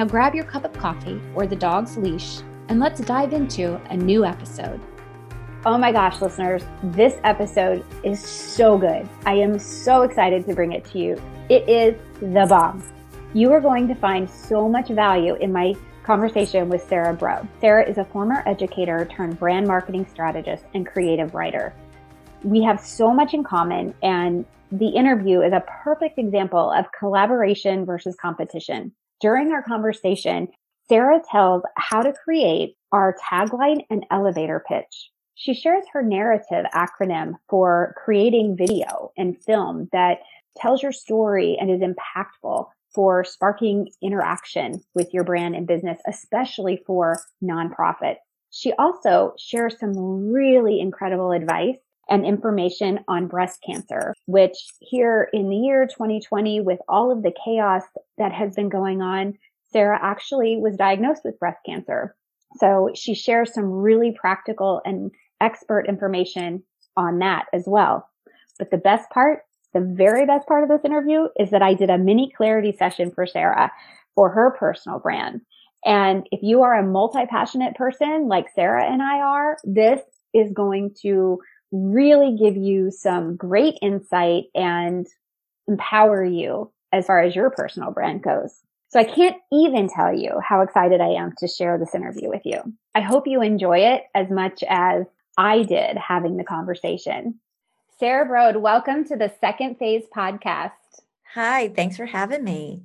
Now grab your cup of coffee or the dog's leash and let's dive into a new episode. Oh my gosh, listeners, this episode is so good. I am so excited to bring it to you. It is the bomb. You are going to find so much value in my conversation with Sarah Braud. Sarah is a former educator turned brand marketing strategist and creative writer. We have so much in common, and the interview is a perfect example of collaboration versus competition. During our conversation, Sarah tells how to create our tagline and elevator pitch. She shares her narrative acronym for creating video and film that tells your story and is impactful for sparking interaction with your brand and business, especially for nonprofits. She also shares some really incredible advice and information on breast cancer, which here in the year 2020, with all of the chaos that has been going on, Sarah actually was diagnosed with breast cancer. So she shares some really practical and expert information on that as well. But the best part, the very best part of this interview is that I did a mini clarity session for Sarah for her personal brand. And if you are a multi passionate person like Sarah and I are, this is going to really give you some great insight and empower you as far as your personal brand goes. So I can't even tell you how excited I am to share this interview with you. I hope you enjoy it as much as I did having the conversation. Sarah Braud, welcome to the Second Phase podcast. Hi, thanks for having me.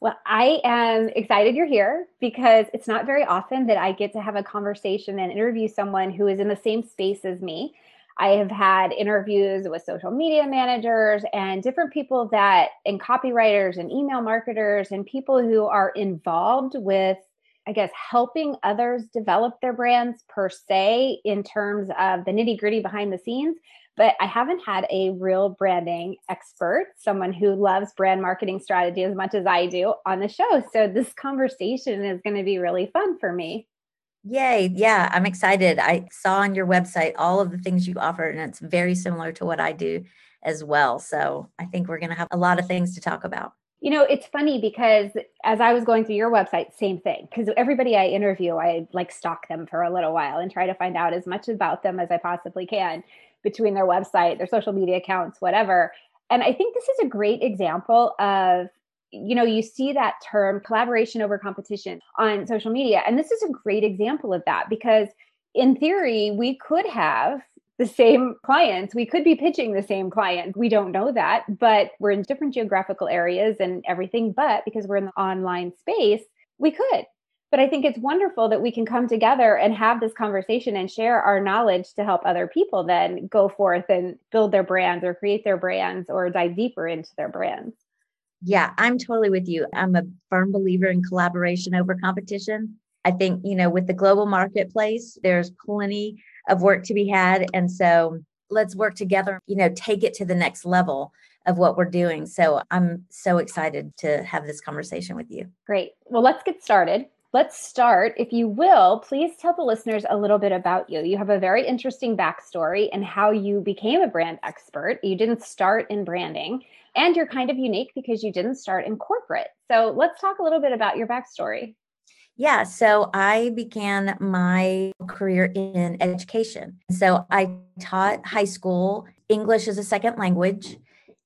Well, I am excited you're here because it's not very often that I get to have a conversation and interview someone who is in the same space as me. I have had interviews with social media managers and different people that, and copywriters and email marketers and people who are involved with, I guess, helping others develop their brands per se in terms of the nitty gritty behind the scenes. But I haven't had a real branding expert, someone who loves brand marketing strategy as much as I do on the show. So this conversation is going to be really fun for me. Yay. Yeah, I'm excited. I saw on your website all of the things you offer, and it's very similar to what I do as well. So I think we're going to have a lot of things to talk about. You know, it's funny because as I was going through your website, same thing. Because everybody I interview, I like stalk them for a little while and try to find out as much about them as I possibly can between their website, their social media accounts, whatever. And I think this is a great example of you know, you see that term collaboration over competition on social media. And this is a great example of that because in theory, we could have the same clients. We could be pitching the same client. We don't know that, but we're in different geographical areas and everything. But because we're in the online space, we could. But I think it's wonderful that we can come together and have this conversation and share our knowledge to help other people then go forth and build their brands or create their brands or dive deeper into their brands. Yeah, I'm totally with you. I'm a firm believer in collaboration over competition. I think, you know, with the global marketplace, there's plenty of work to be had. And so let's work together, you know, take it to the next level of what we're doing. So I'm so excited to have this conversation with you. Great. Well, let's get started. Let's start. If you will, please tell the listeners a little bit about you. You have a very interesting backstory and how you became a brand expert. You didn't start in branding, and you're kind of unique because you didn't start in corporate. So let's talk a little bit about your backstory. Yeah, so I began my career in education. So I taught high school English as a second language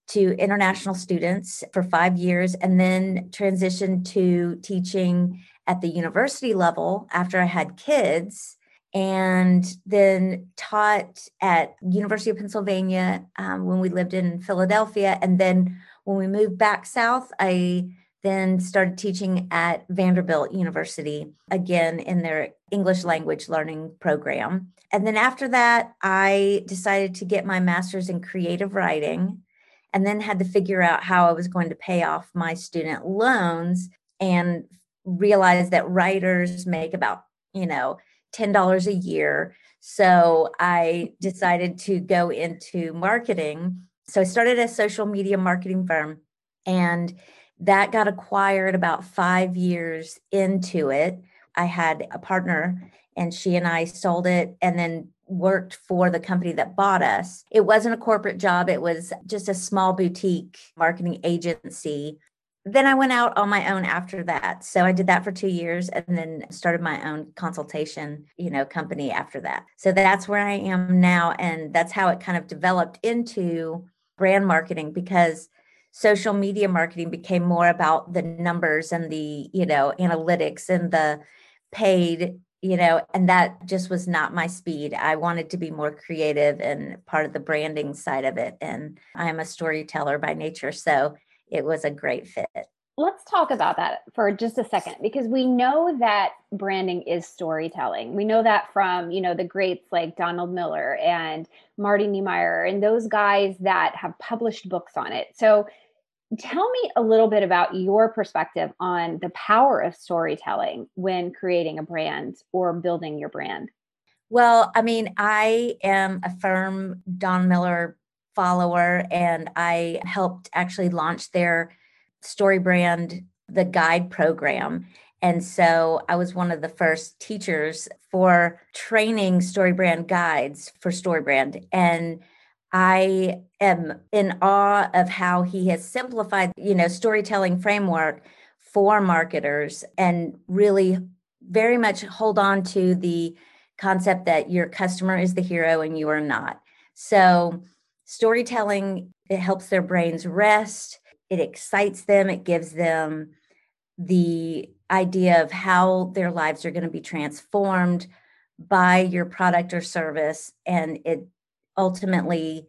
to international students for five years and then transitioned to teaching at the university level after I had kids and then taught at University of Pennsylvania um, when we lived in Philadelphia. And then when we moved back south, I then started teaching at Vanderbilt University again in their English language learning program. And then after that, I decided to get my master's in creative writing and then had to figure out how I was going to pay off my student loans and realized that writers make about, you know, $10 a year. So I decided to go into marketing. So I started a social media marketing firm and that got acquired about five years into it. I had a partner and she and I sold it and then worked for the company that bought us. It wasn't a corporate job, it was just a small boutique marketing agency then I went out on my own after that. So I did that for two years and then started my own consultation, you know, company after that. So that's where I am now. And that's how it kind of developed into brand marketing because social media marketing became more about the numbers and the, you know, analytics and the paid, you know, and that just was not my speed. I wanted to be more creative and part of the branding side of it. And I'm a storyteller by nature. So it was a great fit. Let's talk about that for just a second because we know that branding is storytelling. We know that from, you know, the greats like Donald Miller and Marty Neumeier and those guys that have published books on it. So tell me a little bit about your perspective on the power of storytelling when creating a brand or building your brand. Well, I mean, I am a firm Don Miller follower and I helped actually launch their StoryBrand, the guide program. And so I was one of the first teachers for training StoryBrand guides for StoryBrand. And I am in awe of how he has simplified, you know, storytelling framework for marketers and really very much hold on to the concept that your customer is the hero and you are not. So storytelling it helps their brains rest it excites them it gives them the idea of how their lives are going to be transformed by your product or service and it ultimately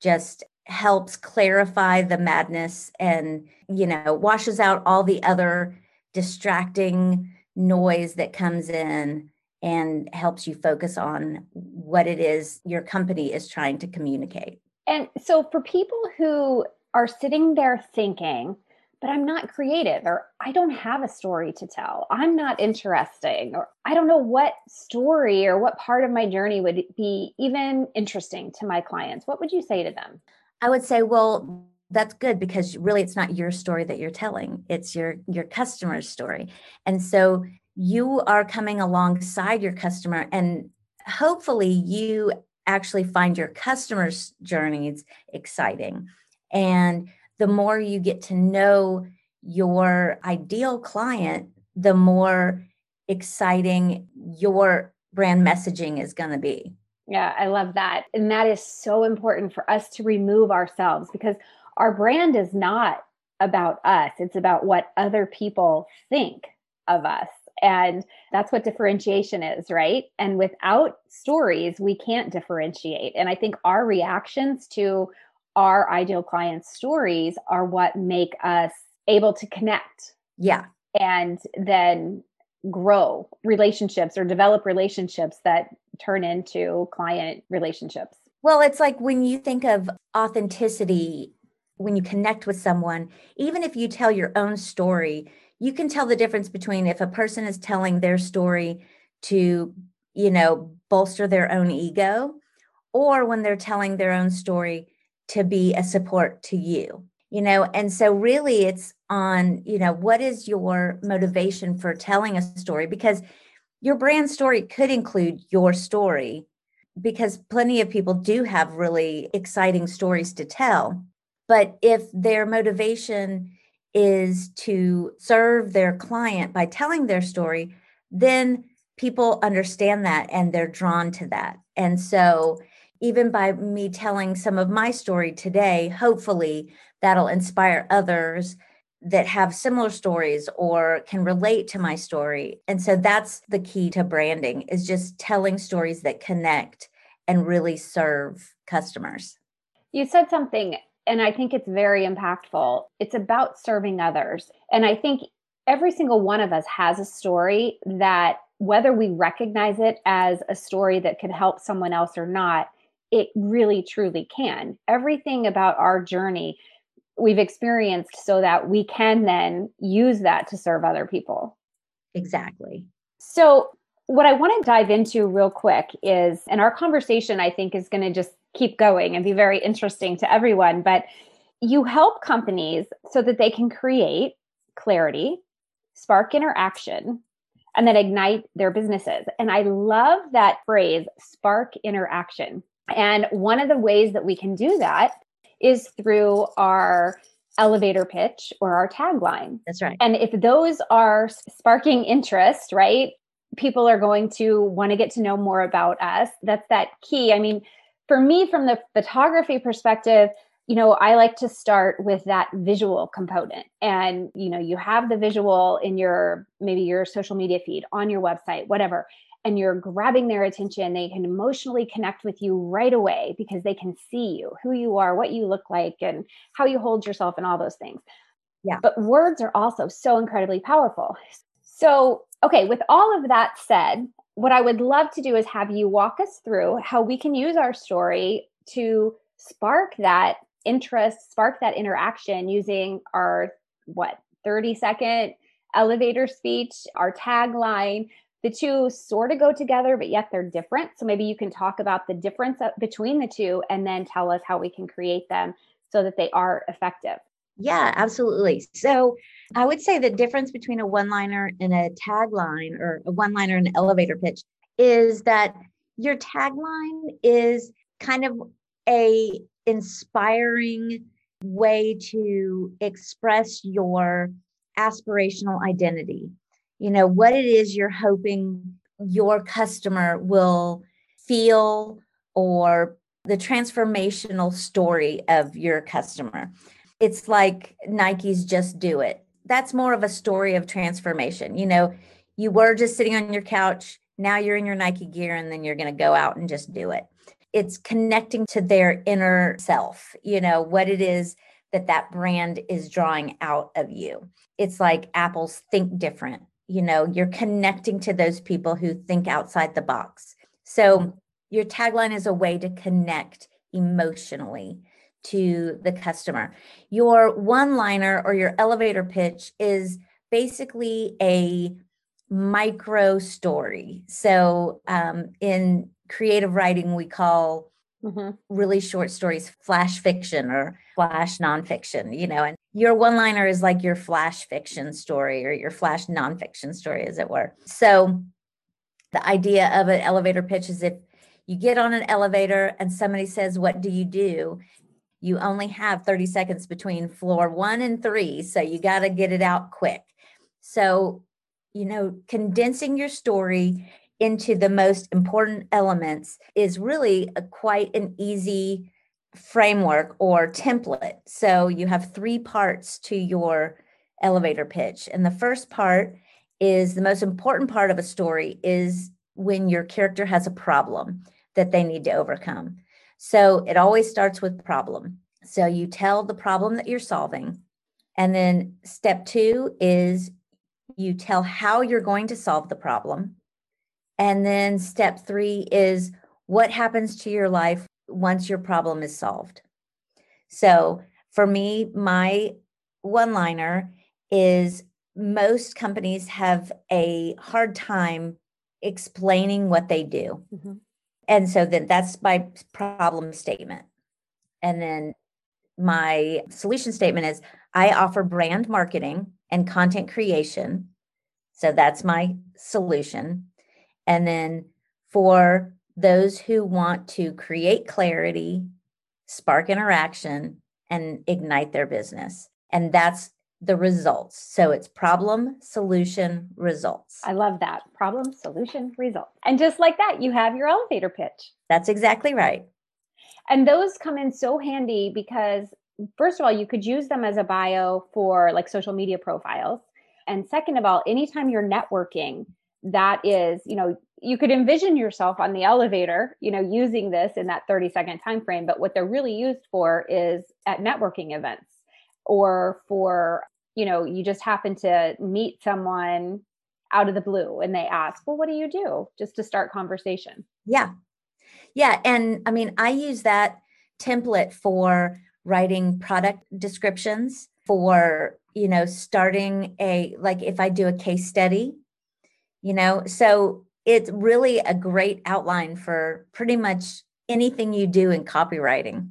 just helps clarify the madness and you know washes out all the other distracting noise that comes in and helps you focus on what it is your company is trying to communicate and so for people who are sitting there thinking, but I'm not creative or I don't have a story to tell. I'm not interesting or I don't know what story or what part of my journey would be even interesting to my clients. What would you say to them? I would say, well, that's good because really it's not your story that you're telling. It's your your customer's story. And so you are coming alongside your customer and hopefully you actually find your customers' journeys exciting. And the more you get to know your ideal client, the more exciting your brand messaging is going to be. Yeah, I love that. And that is so important for us to remove ourselves because our brand is not about us, it's about what other people think of us. And that's what differentiation is, right? And without stories, we can't differentiate. And I think our reactions to our ideal clients' stories are what make us able to connect. Yeah. And then grow relationships or develop relationships that turn into client relationships. Well, it's like when you think of authenticity, when you connect with someone, even if you tell your own story, you can tell the difference between if a person is telling their story to, you know, bolster their own ego or when they're telling their own story to be a support to you. You know, and so really it's on, you know, what is your motivation for telling a story because your brand story could include your story because plenty of people do have really exciting stories to tell. But if their motivation is to serve their client by telling their story, then people understand that and they're drawn to that. And so, even by me telling some of my story today, hopefully that'll inspire others that have similar stories or can relate to my story. And so that's the key to branding is just telling stories that connect and really serve customers. You said something and I think it's very impactful. It's about serving others. And I think every single one of us has a story that whether we recognize it as a story that could help someone else or not, it really truly can. Everything about our journey we've experienced so that we can then use that to serve other people. Exactly. So, what I want to dive into real quick is, and our conversation I think is going to just keep going and be very interesting to everyone, but you help companies so that they can create clarity, spark interaction, and then ignite their businesses. And I love that phrase, spark interaction. And one of the ways that we can do that is through our elevator pitch or our tagline. That's right. And if those are sparking interest, right? People are going to want to get to know more about us. That's that key. I mean, for me, from the photography perspective, you know, I like to start with that visual component. And, you know, you have the visual in your maybe your social media feed, on your website, whatever and you're grabbing their attention, they can emotionally connect with you right away because they can see you, who you are, what you look like, and how you hold yourself, and all those things. Yeah. But words are also so incredibly powerful. So, okay, with all of that said, what I would love to do is have you walk us through how we can use our story to spark that interest, spark that interaction using our what 30 second elevator speech, our tagline, the two sort of go together, but yet they're different. So maybe you can talk about the difference between the two and then tell us how we can create them so that they are effective. Yeah, absolutely. So I would say the difference between a one liner and a tagline or a one liner and an elevator pitch is that your tagline is kind of a inspiring way to express your aspirational identity you know what it is you're hoping your customer will feel or the transformational story of your customer it's like nike's just do it. That's more of a story of transformation. You know you were just sitting on your couch now you're in your nike gear and then you're going to go out and just do it. It's connecting to their inner self you know what it is that that brand is drawing out of you. It's like apple's think different you know you're connecting to those people who think outside the box. So your tagline is a way to connect emotionally to the customer your one liner or your elevator pitch is basically a micro story so um, in creative writing we call mm-hmm. really short stories flash fiction or flash nonfiction you know and your one liner is like your flash fiction story or your flash nonfiction story, as it were. So, the idea of an elevator pitch is if you get on an elevator and somebody says, What do you do? You only have 30 seconds between floor one and three. So, you got to get it out quick. So, you know, condensing your story into the most important elements is really a, quite an easy framework or template. So you have three parts to your elevator pitch. And the first part is the most important part of a story is when your character has a problem that they need to overcome. So it always starts with problem. So you tell the problem that you're solving. And then step two is you tell how you're going to solve the problem. And then step three is what happens to your life once your problem is solved. So for me, my one liner is most companies have a hard time explaining what they do. Mm-hmm. And so then that's my problem statement. And then my solution statement is I offer brand marketing and content creation. So that's my solution. And then for those who want to create clarity, spark interaction, and ignite their business. And that's the results. So it's problem, solution, results. I love that. Problem, solution, results. And just like that, you have your elevator pitch. That's exactly right. And those come in so handy because first of all, you could use them as a bio for like social media profiles. And second of all, anytime you're networking, that is, you know, you could envision yourself on the elevator, you know, using this in that 30 second time frame, but what they're really used for is at networking events or for, you know, you just happen to meet someone out of the blue and they ask, "Well, what do you do?" just to start conversation. Yeah. Yeah, and I mean, I use that template for writing product descriptions for you know starting a like if i do a case study you know so it's really a great outline for pretty much anything you do in copywriting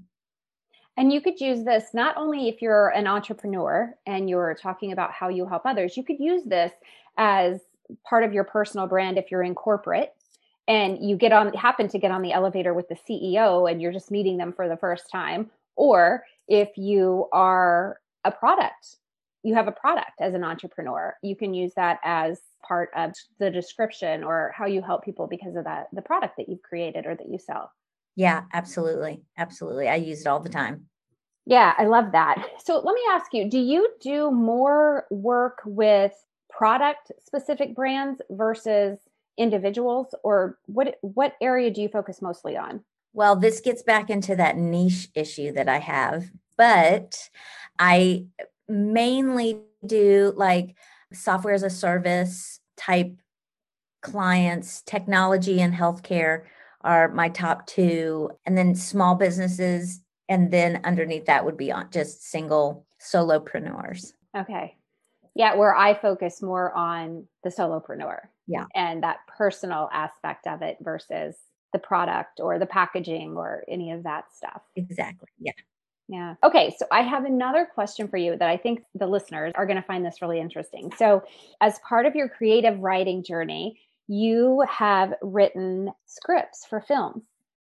and you could use this not only if you're an entrepreneur and you're talking about how you help others you could use this as part of your personal brand if you're in corporate and you get on happen to get on the elevator with the CEO and you're just meeting them for the first time or if you are a product you have a product as an entrepreneur you can use that as part of the description or how you help people because of that the product that you've created or that you sell yeah absolutely absolutely i use it all the time. Yeah i love that. So let me ask you do you do more work with product specific brands versus individuals or what what area do you focus mostly on? Well this gets back into that niche issue that i have but i mainly do like software as a service type clients technology and healthcare are my top two and then small businesses and then underneath that would be on just single solopreneurs okay yeah where i focus more on the solopreneur yeah and that personal aspect of it versus the product or the packaging or any of that stuff exactly yeah yeah. Okay. So I have another question for you that I think the listeners are going to find this really interesting. So, as part of your creative writing journey, you have written scripts for films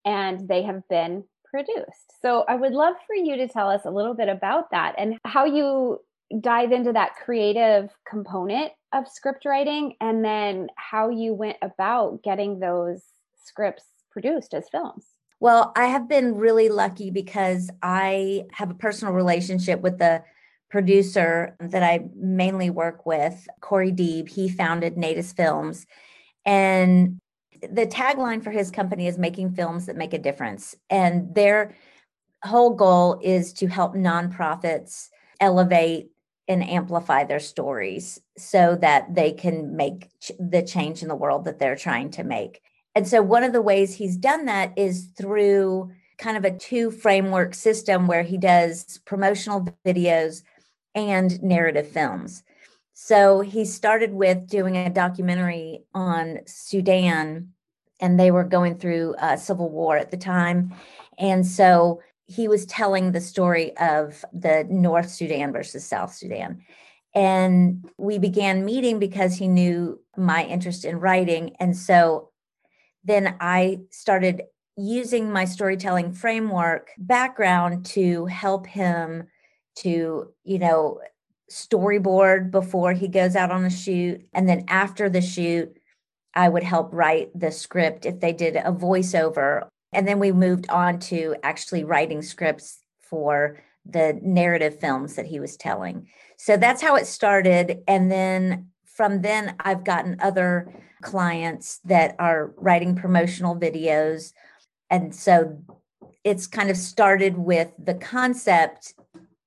and they have been produced. So, I would love for you to tell us a little bit about that and how you dive into that creative component of script writing and then how you went about getting those scripts produced as films. Well, I have been really lucky because I have a personal relationship with the producer that I mainly work with, Corey Deeb. He founded Nadus Films. And the tagline for his company is making films that make a difference. And their whole goal is to help nonprofits elevate and amplify their stories so that they can make ch- the change in the world that they're trying to make. And so one of the ways he's done that is through kind of a two framework system where he does promotional videos and narrative films. So he started with doing a documentary on Sudan, and they were going through a civil war at the time. And so he was telling the story of the North Sudan versus South Sudan. And we began meeting because he knew my interest in writing. And so then I started using my storytelling framework background to help him to, you know, storyboard before he goes out on a shoot. And then after the shoot, I would help write the script if they did a voiceover. And then we moved on to actually writing scripts for the narrative films that he was telling. So that's how it started. And then from then, I've gotten other clients that are writing promotional videos. And so it's kind of started with the concept,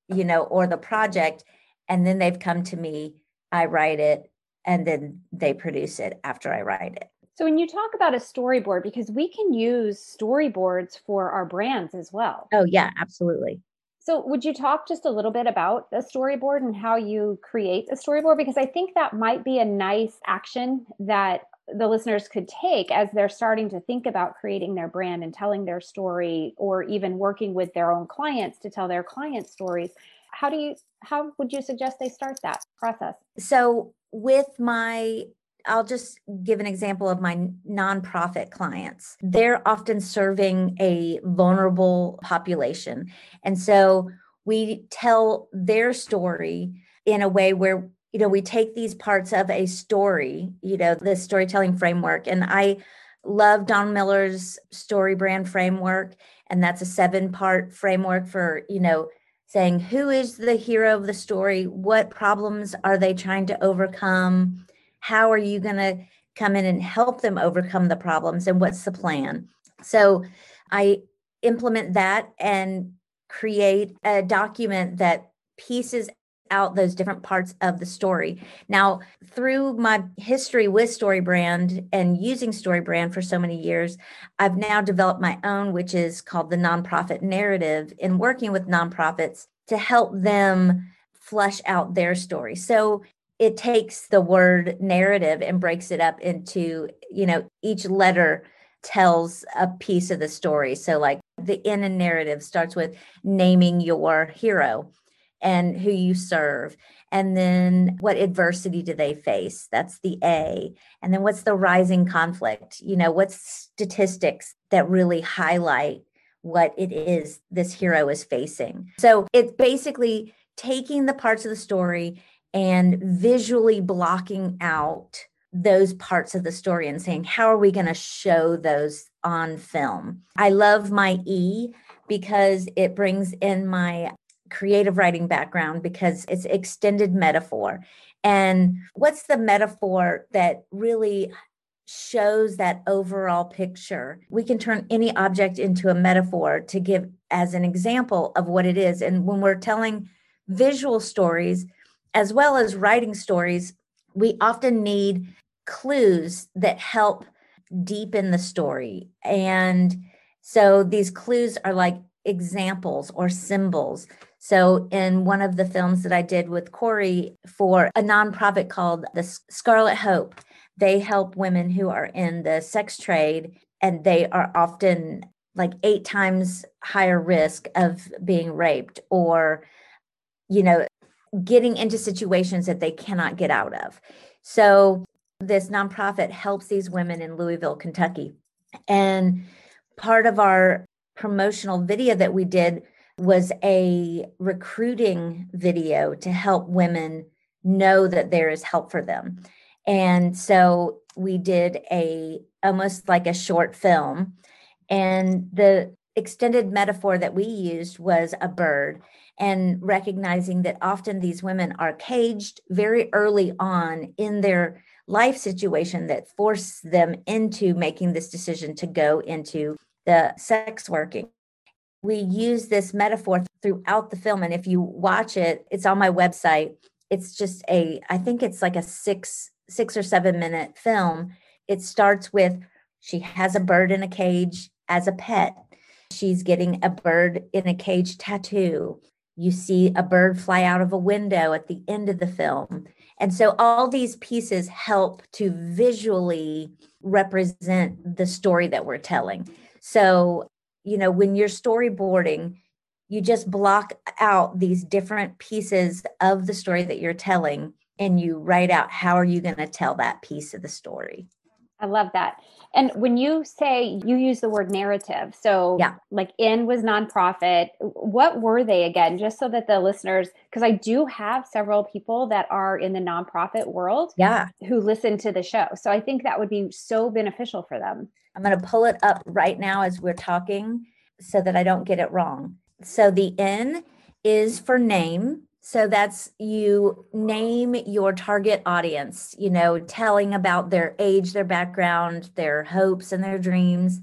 you know, or the project. And then they've come to me, I write it, and then they produce it after I write it. So when you talk about a storyboard, because we can use storyboards for our brands as well. Oh, yeah, absolutely. So, would you talk just a little bit about the storyboard and how you create a storyboard? Because I think that might be a nice action that the listeners could take as they're starting to think about creating their brand and telling their story, or even working with their own clients to tell their client stories. How do you, how would you suggest they start that process? So, with my I'll just give an example of my nonprofit clients. They're often serving a vulnerable population. And so we tell their story in a way where you know we take these parts of a story you know the storytelling framework and i love don miller's StoryBrand framework and that's a seven part framework for you know saying who is the hero of the story? What problems are they trying to overcome? How are you going to come in and help them overcome the problems and what's the plan? So i implement that and create a document that pieces out those different parts of the story. Now, through my history with StoryBrand and using StoryBrand for so many years, I've now developed my own, which is called the nonprofit narrative, in working with nonprofits to help them flush out their story. So it takes the word narrative and breaks it up into, you know, each letter tells a piece of the story. So, like the in narrative starts with naming your hero and who you serve. And then what adversity do they face? That's the A. And then what's the rising conflict? You know, what's statistics that really highlight what it is this hero is facing? So it's basically taking the parts of the story and visually blocking out those parts of the story and saying, how are we going to show those on film? I love my E because it brings in my creative writing background because it's extended metaphor. And what's the metaphor that really shows that overall picture? We can turn any object into a metaphor to give as an example of what it is. And when we're telling visual stories, as well as writing stories, we often need clues that help deepen the story. And so these clues are like examples or symbols. So, in one of the films that I did with Corey for a nonprofit called the Scarlet Hope, they help women who are in the sex trade, and they are often like eight times higher risk of being raped or, you know, getting into situations that they cannot get out of. So, this nonprofit helps these women in Louisville, Kentucky. And part of our promotional video that we did was a recruiting video to help women know that there is help for them. And so we did a almost like a short film and the extended metaphor that we used was a bird and recognizing that often these women are caged very early on in their life situation that force them into making this decision to go into the sex working. We use this metaphor throughout the film. And if you watch it, it's on my website. It's just a, I think it's like a six, six or seven minute film. It starts with she has a bird in a cage as a pet. She's getting a bird in a cage tattoo. You see a bird fly out of a window at the end of the film. And so all these pieces help to visually represent the story that we're telling. So, you know, when you're storyboarding, you just block out these different pieces of the story that you're telling and you write out how are you going to tell that piece of the story. I love that. And when you say you use the word narrative, so yeah. like N was nonprofit, what were they again? Just so that the listeners, because I do have several people that are in the nonprofit world, yeah, who listen to the show. So I think that would be so beneficial for them. I'm going to pull it up right now as we're talking so that I don't get it wrong. So the N is for name. So that's you name your target audience, you know, telling about their age, their background, their hopes, and their dreams.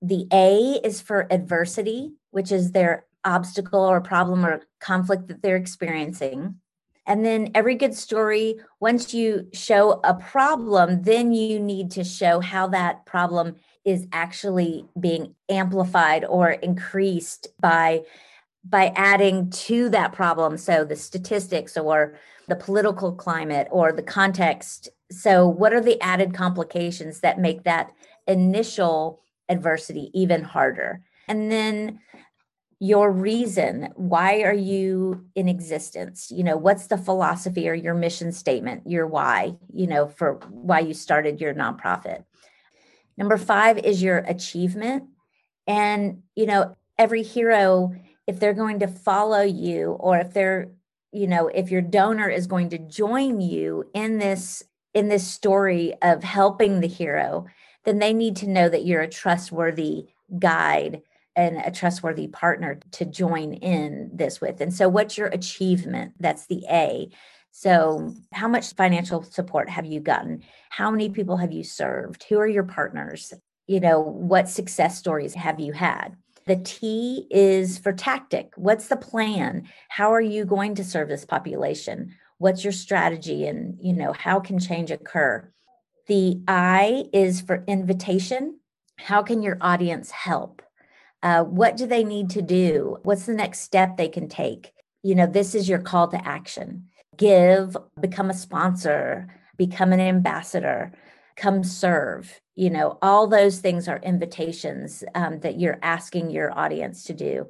The A is for adversity, which is their obstacle or problem or conflict that they're experiencing. And then every good story, once you show a problem, then you need to show how that problem is actually being amplified or increased by by adding to that problem. So the statistics or the political climate or the context. So what are the added complications that make that initial adversity even harder? And then your reason why are you in existence? You know what's the philosophy or your mission statement your why you know for why you started your nonprofit? Number 5 is your achievement. And you know every hero if they're going to follow you or if they're you know if your donor is going to join you in this in this story of helping the hero then they need to know that you're a trustworthy guide and a trustworthy partner to join in this with. And so, what's your achievement? That's the A. So, how much financial support have you gotten? How many people have you served? Who are your partners? You know, what success stories have you had? The T is for tactic. What's the plan? How are you going to serve this population? What's your strategy and, you know, how can change occur? The I is for invitation. How can your audience help? Uh, what do they need to do? What's the next step they can take? You know, this is your call to action. Give, become a sponsor, become an ambassador, come serve. You know, all those things are invitations um, that you're asking your audience to do.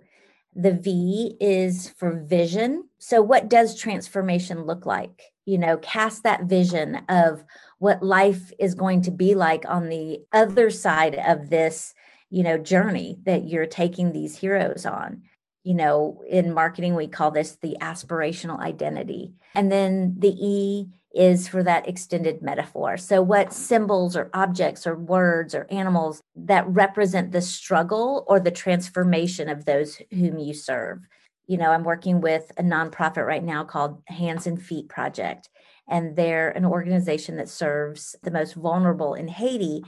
The V is for vision. So, what does transformation look like? You know, cast that vision of what life is going to be like on the other side of this you know journey that you're taking these heroes on. You know in marketing we call this the aspirational identity. And then the e is for that extended metaphor. So what symbols or objects or words or animals that represent the struggle or the transformation of those whom you serve. You know i'm working with a nonprofit right now called hands and feet project and they're an organization that serves the most vulnerable in haiti.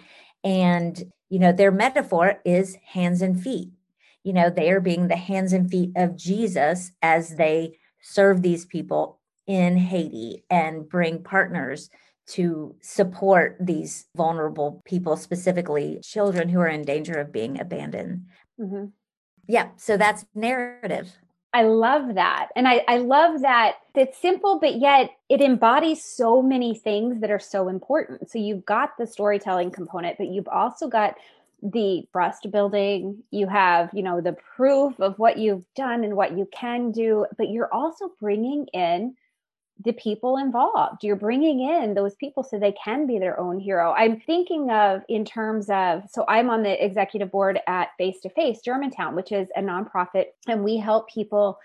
And you know, their metaphor is hands and feet. You know, they are being the hands and feet of Jesus as they serve these people in Haiti and bring partners to support these vulnerable people, specifically children who are in danger of being abandoned. Mm-hmm. Yeah, so that's narrative. I love that. And I, I love that it's simple, but yet it embodies so many things that are so important. So you've got the storytelling component, but you've also got the trust building you have you know the proof of what you've done and what you can do but you're also bringing in the people involved. You're bringing in those people so they can be their own hero. I'm thinking of in terms of, so I'm on the executive board at Face to Face Germantown, which is a nonprofit, and we help people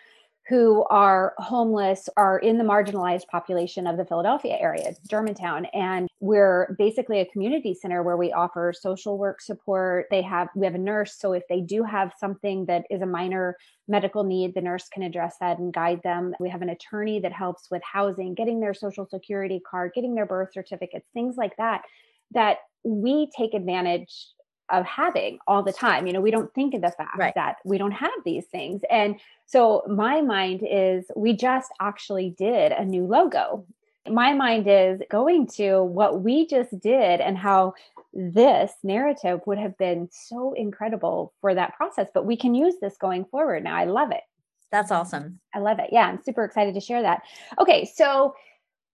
who are homeless are in the marginalized population of the Philadelphia area, Germantown. And we're basically a community center where we offer social work support. They have we have a nurse. So if they do have something that is a minor medical need, the nurse can address that and guide them. We have an attorney that helps with housing, getting their social security card, getting their birth certificates, things like that, that we take advantage of having all the time. You know, we don't think of the fact right. that we don't have these things. And so my mind is we just actually did a new logo. My mind is going to what we just did and how this narrative would have been so incredible for that process. But we can use this going forward now. I love it. That's awesome. I love it. Yeah, I'm super excited to share that. Okay, so,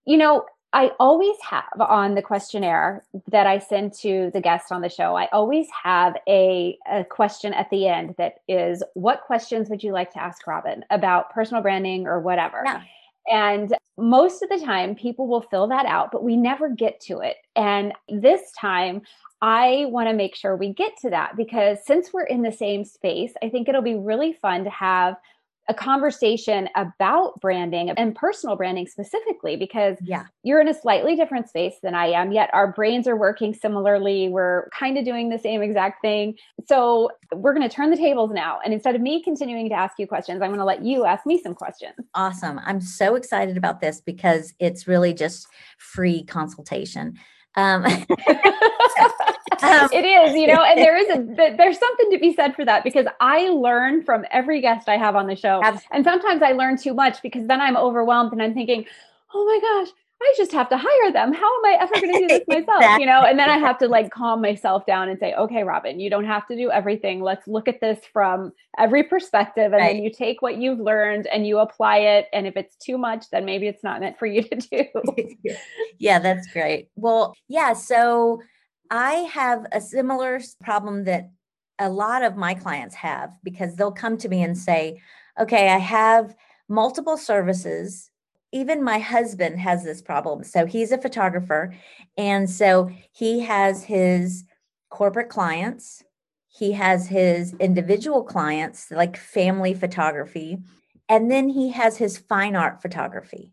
you know, I always have on the questionnaire that I send to the guests on the show, I always have a, a question at the end that is, What questions would you like to ask Robin about personal branding or whatever? Yeah. And most of the time, people will fill that out, but we never get to it. And this time, I want to make sure we get to that because since we're in the same space, I think it'll be really fun to have a conversation about branding and personal branding specifically because yeah. you're in a slightly different space than I am, yet our brains are working similarly. We're kind of doing the same exact thing. So we're going to turn the tables now. And instead of me continuing to ask you questions, I'm going to let you ask me some questions. Awesome. I'm so excited about this because it's really just free consultation. Um, um, it is, you know, and there is a there's something to be said for that because I learn from every guest I have on the show, absolutely. and sometimes I learn too much because then I'm overwhelmed and I'm thinking, oh my gosh, I just have to hire them. How am I ever going to do this myself? exactly. You know, and then I have to like calm myself down and say, okay, Robin, you don't have to do everything. Let's look at this from every perspective. And right. then you take what you've learned and you apply it. And if it's too much, then maybe it's not meant for you to do. yeah, that's great. Well, yeah. So I have a similar problem that a lot of my clients have because they'll come to me and say, okay, I have multiple services even my husband has this problem. So he's a photographer. And so he has his corporate clients, he has his individual clients, like family photography, and then he has his fine art photography.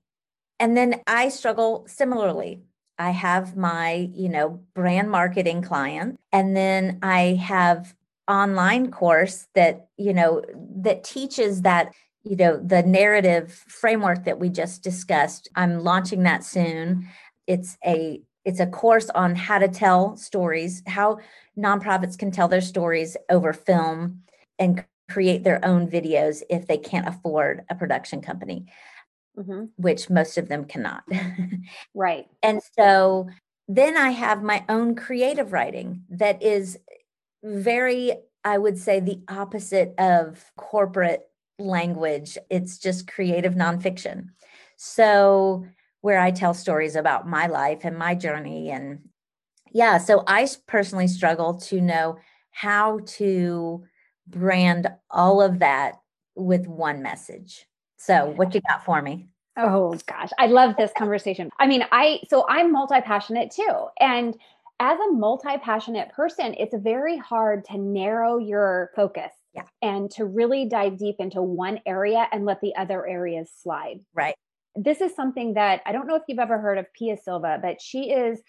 And then I struggle similarly. I have my, you know, brand marketing client, and then I have online course that, you know, that teaches that you know the narrative framework that we just discussed. I'm launching that soon. It's a it's a course on how to tell stories how nonprofits can tell their stories over film and create their own videos if they can't afford a production company mm-hmm. which most of them cannot right and so then I have my own creative writing that is very, I would say, the opposite of corporate language. It's just creative nonfiction. So, where I tell stories about my life and my journey. And yeah, so I personally struggle to know how to brand all of that with one message. So, what you got for me? Oh gosh, I love this conversation. I mean, I so I'm multi-passionate too. And as a multi-passionate person, it's very hard to narrow your focus yeah. and to really dive deep into one area and let the other areas slide. Right. This is something that I don't know if you've ever heard of Pia Silva, but she is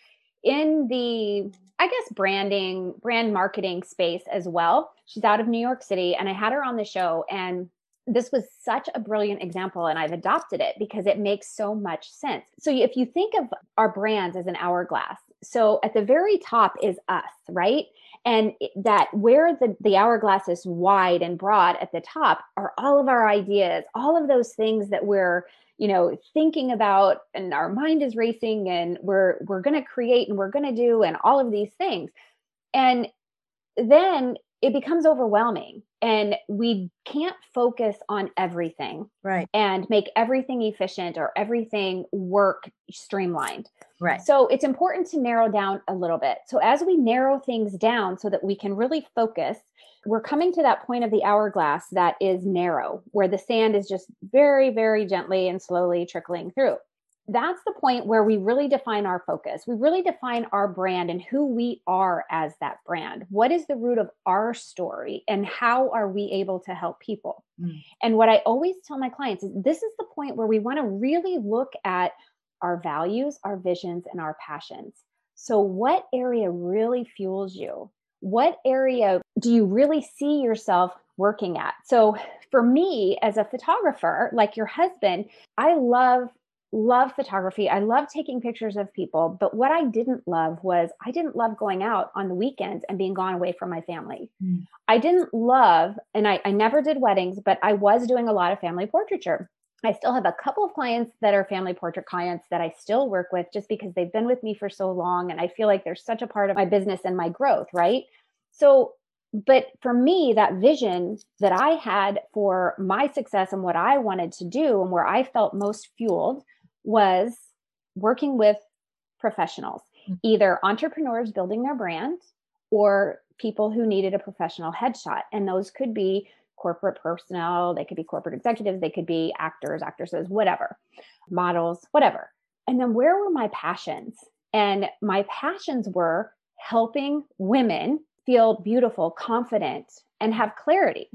in the I guess branding, brand marketing space as well. She's out of New York City and I had her on the show and this was such a brilliant example and I've adopted it because it makes so much sense. So if you think of our brands as an hourglass, so at the very top is us, right? And that where the, the hourglass is wide and broad at the top are all of our ideas, all of those things that we're, you know, thinking about and our mind is racing and we're we're going to create and we're going to do and all of these things. And then it becomes overwhelming and we can't focus on everything right. and make everything efficient or everything work streamlined. Right. So it's important to narrow down a little bit. So as we narrow things down so that we can really focus we're coming to that point of the hourglass that is narrow where the sand is just very very gently and slowly trickling through that's the point where we really define our focus. We really define our brand and who we are as that brand. What is the root of our story and how are we able to help people? Mm. And what I always tell my clients is this is the point where we want to really look at our values, our visions, and our passions. So, what area really fuels you? What area do you really see yourself working at? So, for me as a photographer, like your husband, I love love photography. I love taking pictures of people. But what I didn't love was I didn't love going out on the weekends and being gone away from my family. Mm. I didn't love, and I, I never did weddings, but I was doing a lot of family portraiture. I still have a couple of clients that are family portrait clients that I still work with just because they've been with me for so long. And I feel like they're such a part of my business and my growth, right? So but for me that vision that i had for my success and what i wanted to do and where i felt most fueled was working with professionals, mm-hmm. either entrepreneurs building their brand or people who needed a professional headshot. And those could be corporate personnel, they could be corporate executives, they could be actors, actresses, whatever, models, whatever. And then where were my passions? And my passions were helping women feel beautiful, confident, and have clarity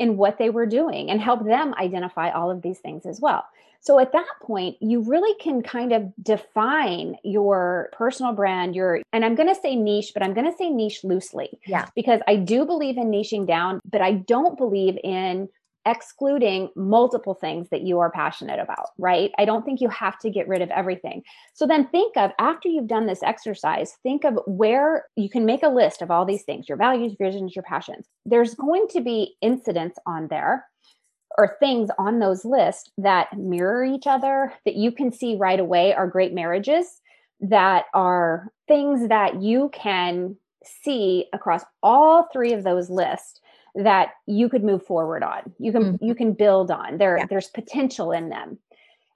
in what they were doing and help them identify all of these things as well. So at that point, you really can kind of define your personal brand, your, and I'm going to say niche, but I'm going to say niche loosely. Yeah. Because I do believe in niching down, but I don't believe in excluding multiple things that you are passionate about, right? I don't think you have to get rid of everything. So then think of after you've done this exercise, think of where you can make a list of all these things your values, visions, your passions. There's going to be incidents on there or things on those lists that mirror each other that you can see right away are great marriages that are things that you can see across all three of those lists that you could move forward on you can mm-hmm. you can build on there yeah. there's potential in them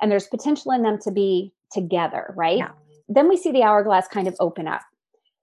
and there's potential in them to be together right yeah. then we see the hourglass kind of open up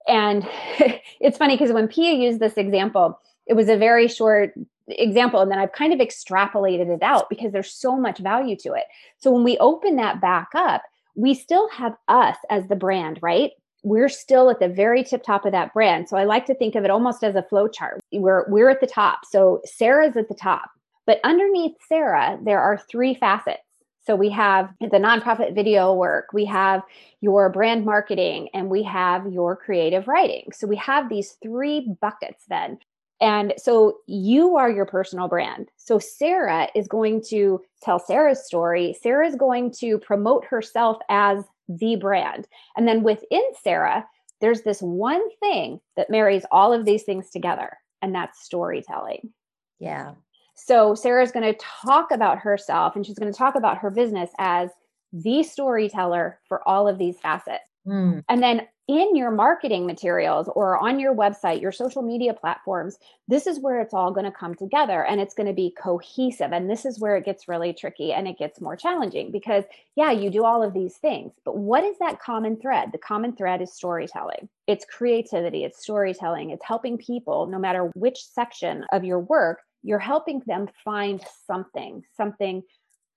and it's funny because when pia used this example it was a very short example and then I've kind of extrapolated it out because there's so much value to it. So when we open that back up, we still have us as the brand, right? We're still at the very tip top of that brand. So I like to think of it almost as a flow chart. We're we're at the top. So Sarah's at the top. But underneath Sarah, there are three facets. So we have the nonprofit video work, we have your brand marketing, and we have your creative writing. So we have these three buckets then And so you are your personal brand. So Sarah is going to tell Sarah's story. Sarah is going to promote herself as the brand. And then within Sarah, there's this one thing that marries all of these things together, and that's storytelling. Yeah. So Sarah's going to talk about herself and she's going to talk about her business as the storyteller for all of these facets. Mm. And then in your marketing materials or on your website, your social media platforms, this is where it's all going to come together and it's going to be cohesive. And this is where it gets really tricky and it gets more challenging because, yeah, you do all of these things, but what is that common thread? The common thread is storytelling. It's creativity, it's storytelling, it's helping people, no matter which section of your work, you're helping them find something, something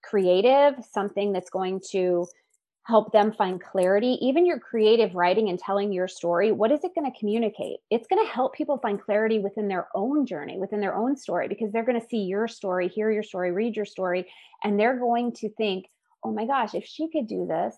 creative, something that's going to help them find clarity. Even your creative writing and telling your story, what is it going to communicate? It's going to help people find clarity within their own journey, within their own story, because they're going to see your story, hear your story, read your story, and they're going to think, oh my gosh, if she could do this,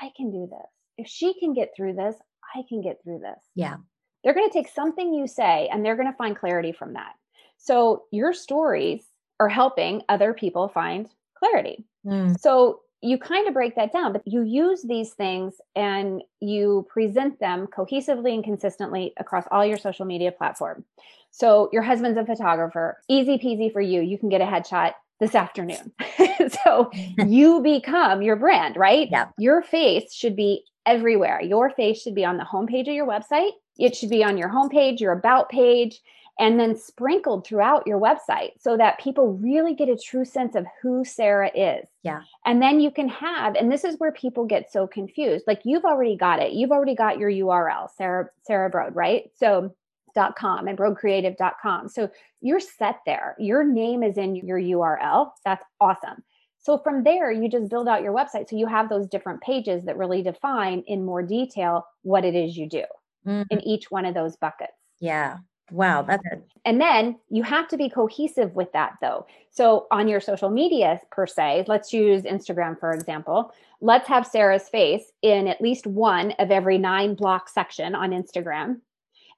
I can do this. If she can get through this, I can get through this. Yeah. They're going to take something you say and they're going to find clarity from that. So your stories are helping other people find clarity. Mm. So you kind of break that down, but you use these things and you present them cohesively and consistently across all your social media platform. So your husband's a photographer, easy peasy for you. You can get a headshot this afternoon. so you become your brand, right? Yeah. Your face should be everywhere. Your face should be on the homepage of your website. It should be on your homepage, your about page and then sprinkled throughout your website so that people really get a true sense of who Sarah is. Yeah. And then you can have, and this is where people get so confused. Like you've already got it. You've already got your URL, Sarah, Sarah Braud, right? So dot com and braudcreative.com. So you're set there. Your name is in your URL. That's awesome. So from there, you just build out your website. So you have those different pages that really define in more detail what it is you do mm-hmm. in each one of those buckets. Yeah. Wow, that's it. And then you have to be cohesive with that though. So on your social media per se, let's use Instagram for example. Let's have Sarah's face in at least one of every nine block section on Instagram.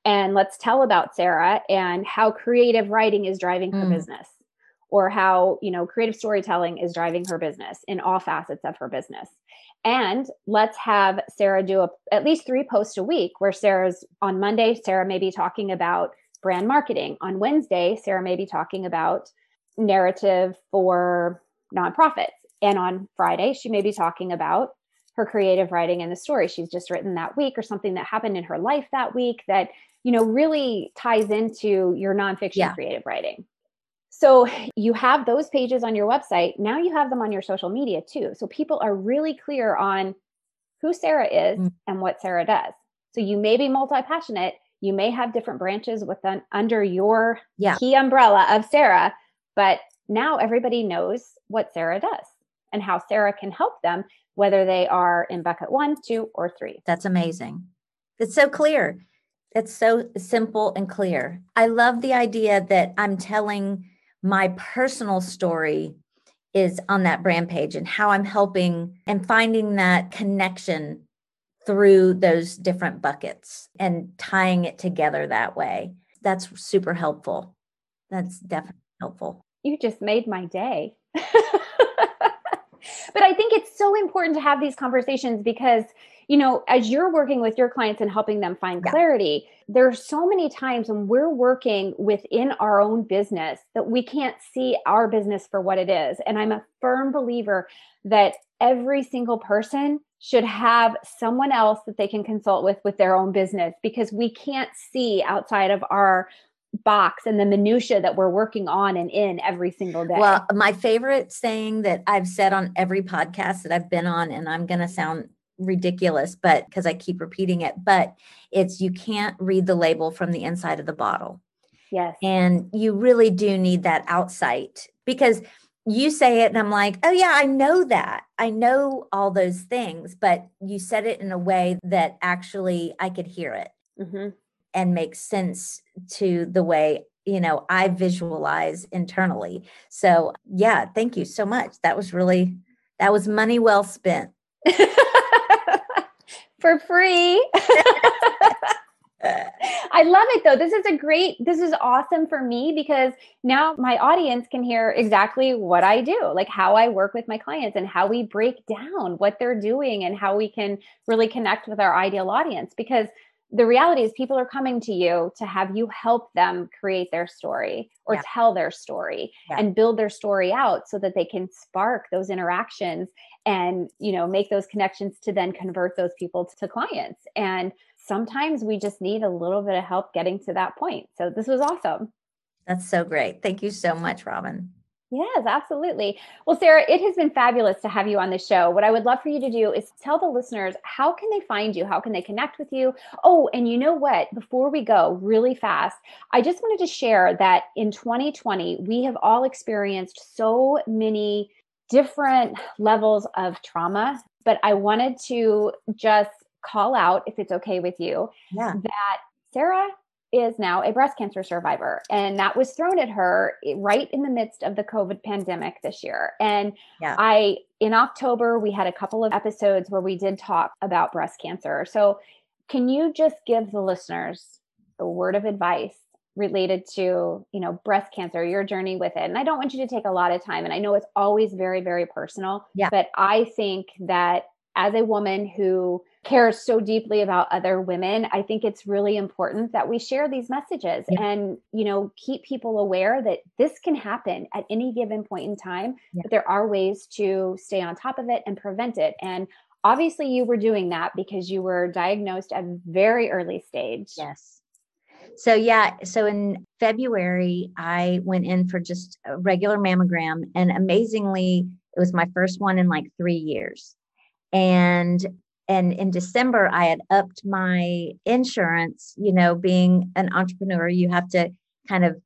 And let's tell about Sarah and how creative writing is driving her mm. business or how, you know, creative storytelling is driving her business in all facets of her business. And let's have Sarah do a, at least three posts a week where Sarah's on Monday, Sarah may be talking about brand marketing. On Wednesday, Sarah may be talking about narrative for nonprofits. And on Friday, she may be talking about her creative writing and the story she's just written that week or something that happened in her life that week that, you know, really ties into your nonfiction yeah. creative writing. So you have those pages on your website. Now you have them on your social media too. So people are really clear on who Sarah is mm. and what Sarah does. So you may be multi passionate. You may have different branches within under your yeah. key umbrella of Sarah, but now everybody knows what Sarah does and how Sarah can help them, whether they are in bucket one, two, or three. That's amazing. It's so clear. It's so simple and clear. I love the idea that I'm telling my personal story is on that brand page and how I'm helping and finding that connection through those different buckets and tying it together that way. That's super helpful. That's definitely helpful. You just made my day. but I think it's so important to have these conversations because you know, as you're working with your clients and helping them find yeah. clarity, there's so many times when we're working within our own business that we can't see our business for what it is. And I'm a firm believer that every single person should have someone else that they can consult with with their own business because we can't see outside of our box and the minutia that we're working on and in every single day. Well, my favorite saying that I've said on every podcast that I've been on and I'm going to sound ridiculous, but because I keep repeating it, but it's you can't read the label from the inside of the bottle. Yes. And you really do need that outsight because you say it and I'm like, oh, yeah, I know that. I know all those things, but you said it in a way that actually I could hear it mm-hmm. and make sense to the way, you know, I visualize internally. So, yeah, thank you so much. That was really, that was money well spent. for free. I love it though. This is a great, this is awesome for me because now my audience can hear exactly what I do, like how I work with my clients and how we break down what they're doing and how we can really connect with our ideal audience. Because the reality is, people are coming to you to have you help them create their story or yeah. tell their story yeah. and build their story out so that they can spark those interactions and you know make those connections to then convert those people to clients and sometimes we just need a little bit of help getting to that point. So this was awesome. That's so great. Thank you so much, Robin. Yes, absolutely. Well, Sarah, it has been fabulous to have you on the show. What I would love for you to do is tell the listeners how can they find you? How can they connect with you? Oh, and you know what? Before we go really fast, I just wanted to share that in 2020, we have all experienced so many different levels of trauma, but I wanted to just call out, if it's okay with you, yeah. that Sarah is now a breast cancer survivor. And that was thrown at her right in the midst of the COVID pandemic this year. And yeah. I, in October, we had a couple of episodes where we did talk about breast cancer. So, can you just give the listeners a word of advice related to you know breast cancer your journey with it and i don't want you to take a lot of time and i know it's always very very personal yeah. but i think that as a woman who cares so deeply about other women i think it's really important that we share these messages yeah. and you know keep people aware that this can happen at any given point in time yeah. but there are ways to stay on top of it and prevent it and obviously you were doing that because you were diagnosed at very early stage yes so yeah so in february i went in for just a regular mammogram and amazingly it was my first one in like three years. And and in december i had upped my insurance you know being an entrepreneur you have to kind of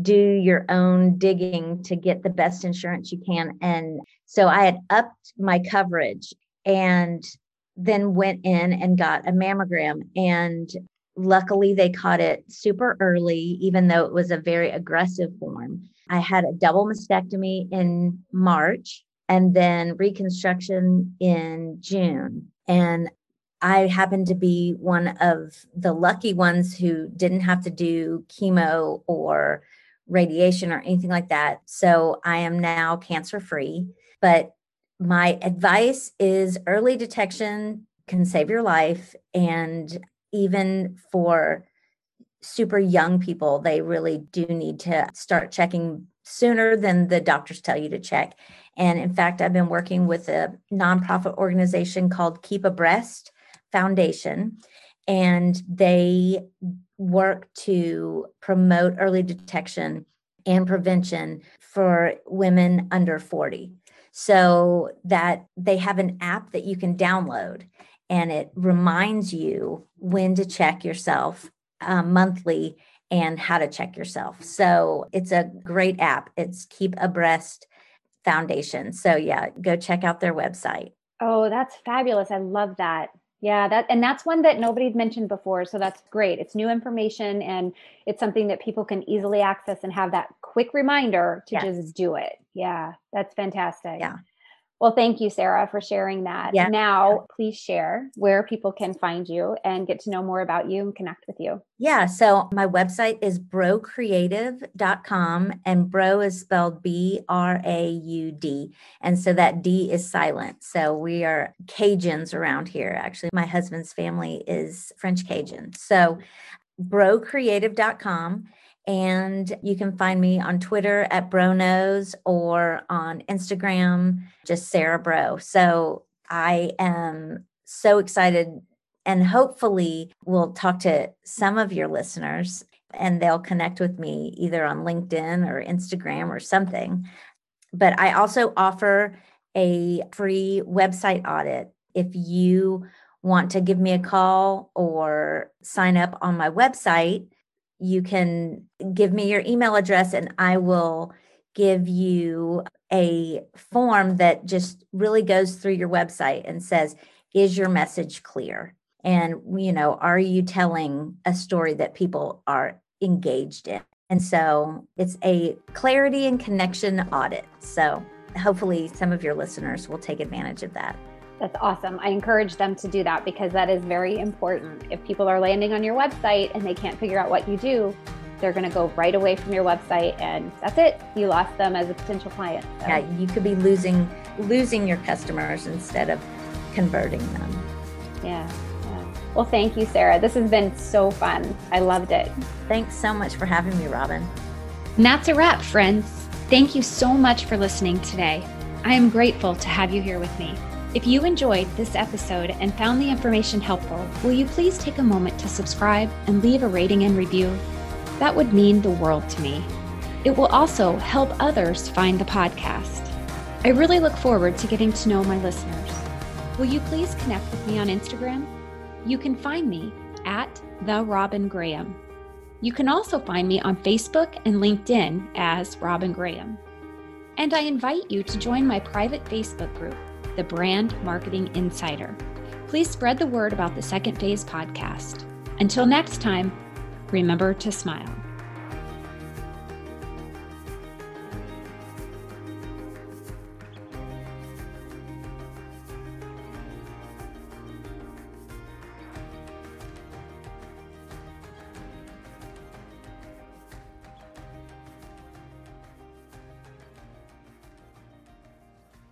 do your own digging to get the best insurance you can. And so i had upped my coverage and then went in and got a mammogram. And luckily they caught it super early even though it was a very aggressive form i had a double mastectomy in march and then reconstruction in June. And I happened to be one of the lucky ones who didn't have to do chemo or radiation or anything like that. So I am now cancer free. But my advice is early detection can save your life. And even for super young people, they really do need to start checking sooner than the doctors tell you to check. And in fact, I've been working with a nonprofit organization called Keep Abreast Foundation, and they work to promote early detection and prevention for women under 40. So that they have an app that you can download and it reminds you when to check yourself um, monthly and how to check yourself. So it's a great app. It's Keep Abreast Foundation. So yeah, go check out their website. Oh, that's fabulous. I love that. Yeah, that and that's one that nobody's mentioned before, so that's great. It's new information and it's something that people can easily access and have that quick reminder to yes. just do it. Yeah, that's fantastic. Yeah. Well, thank you, Sarah, for sharing that. Yeah. Now, please share where people can find you and get to know more about you and connect with you. Yeah. So, my website is braudcreative.com, and Braud is spelled B R A U D. And so that D is silent. So, we are Cajuns around here. Actually, my husband's family is French Cajun. So, braudcreative.com. And you can find me on Twitter at Bronos or on Instagram, just Sarah Braud. So I am so excited and hopefully we'll talk to some of your listeners and they'll connect with me either on LinkedIn or Instagram or something. But I also offer a free website audit. If you want to give me a call or sign up on my website, you can give me your email address and I will give you a form that just really goes through your website and says, is your message clear? And, you know, are you telling a story that people are engaged in? And so it's a clarity and connection audit. So hopefully some of your listeners will take advantage of that. That's awesome. I encourage them to do that because that is very important. If people are landing on your website and they can't figure out what you do, they're going to go right away from your website and that's it. You lost them as a potential client. So. Yeah, you could be losing losing your customers instead of converting them. Yeah. yeah. Well, thank you, Sarah. This has been so fun. I loved it. Thanks so much for having me, Robin. And that's a wrap, friends. Thank you so much for listening today. I am grateful to have you here with me. If you enjoyed this episode and found the information helpful, will you please take a moment to subscribe and leave a rating and review? That would mean the world to me. It will also help others find the podcast. I really look forward to getting to know my listeners. Will you please connect with me on Instagram? You can find me at the Robin Graham. You can also find me on Facebook and LinkedIn as Robin Graham. And I invite you to join my private Facebook group, the Brand Marketing Insider. Please spread the word about the Second Phase podcast. Until next time, remember to smile.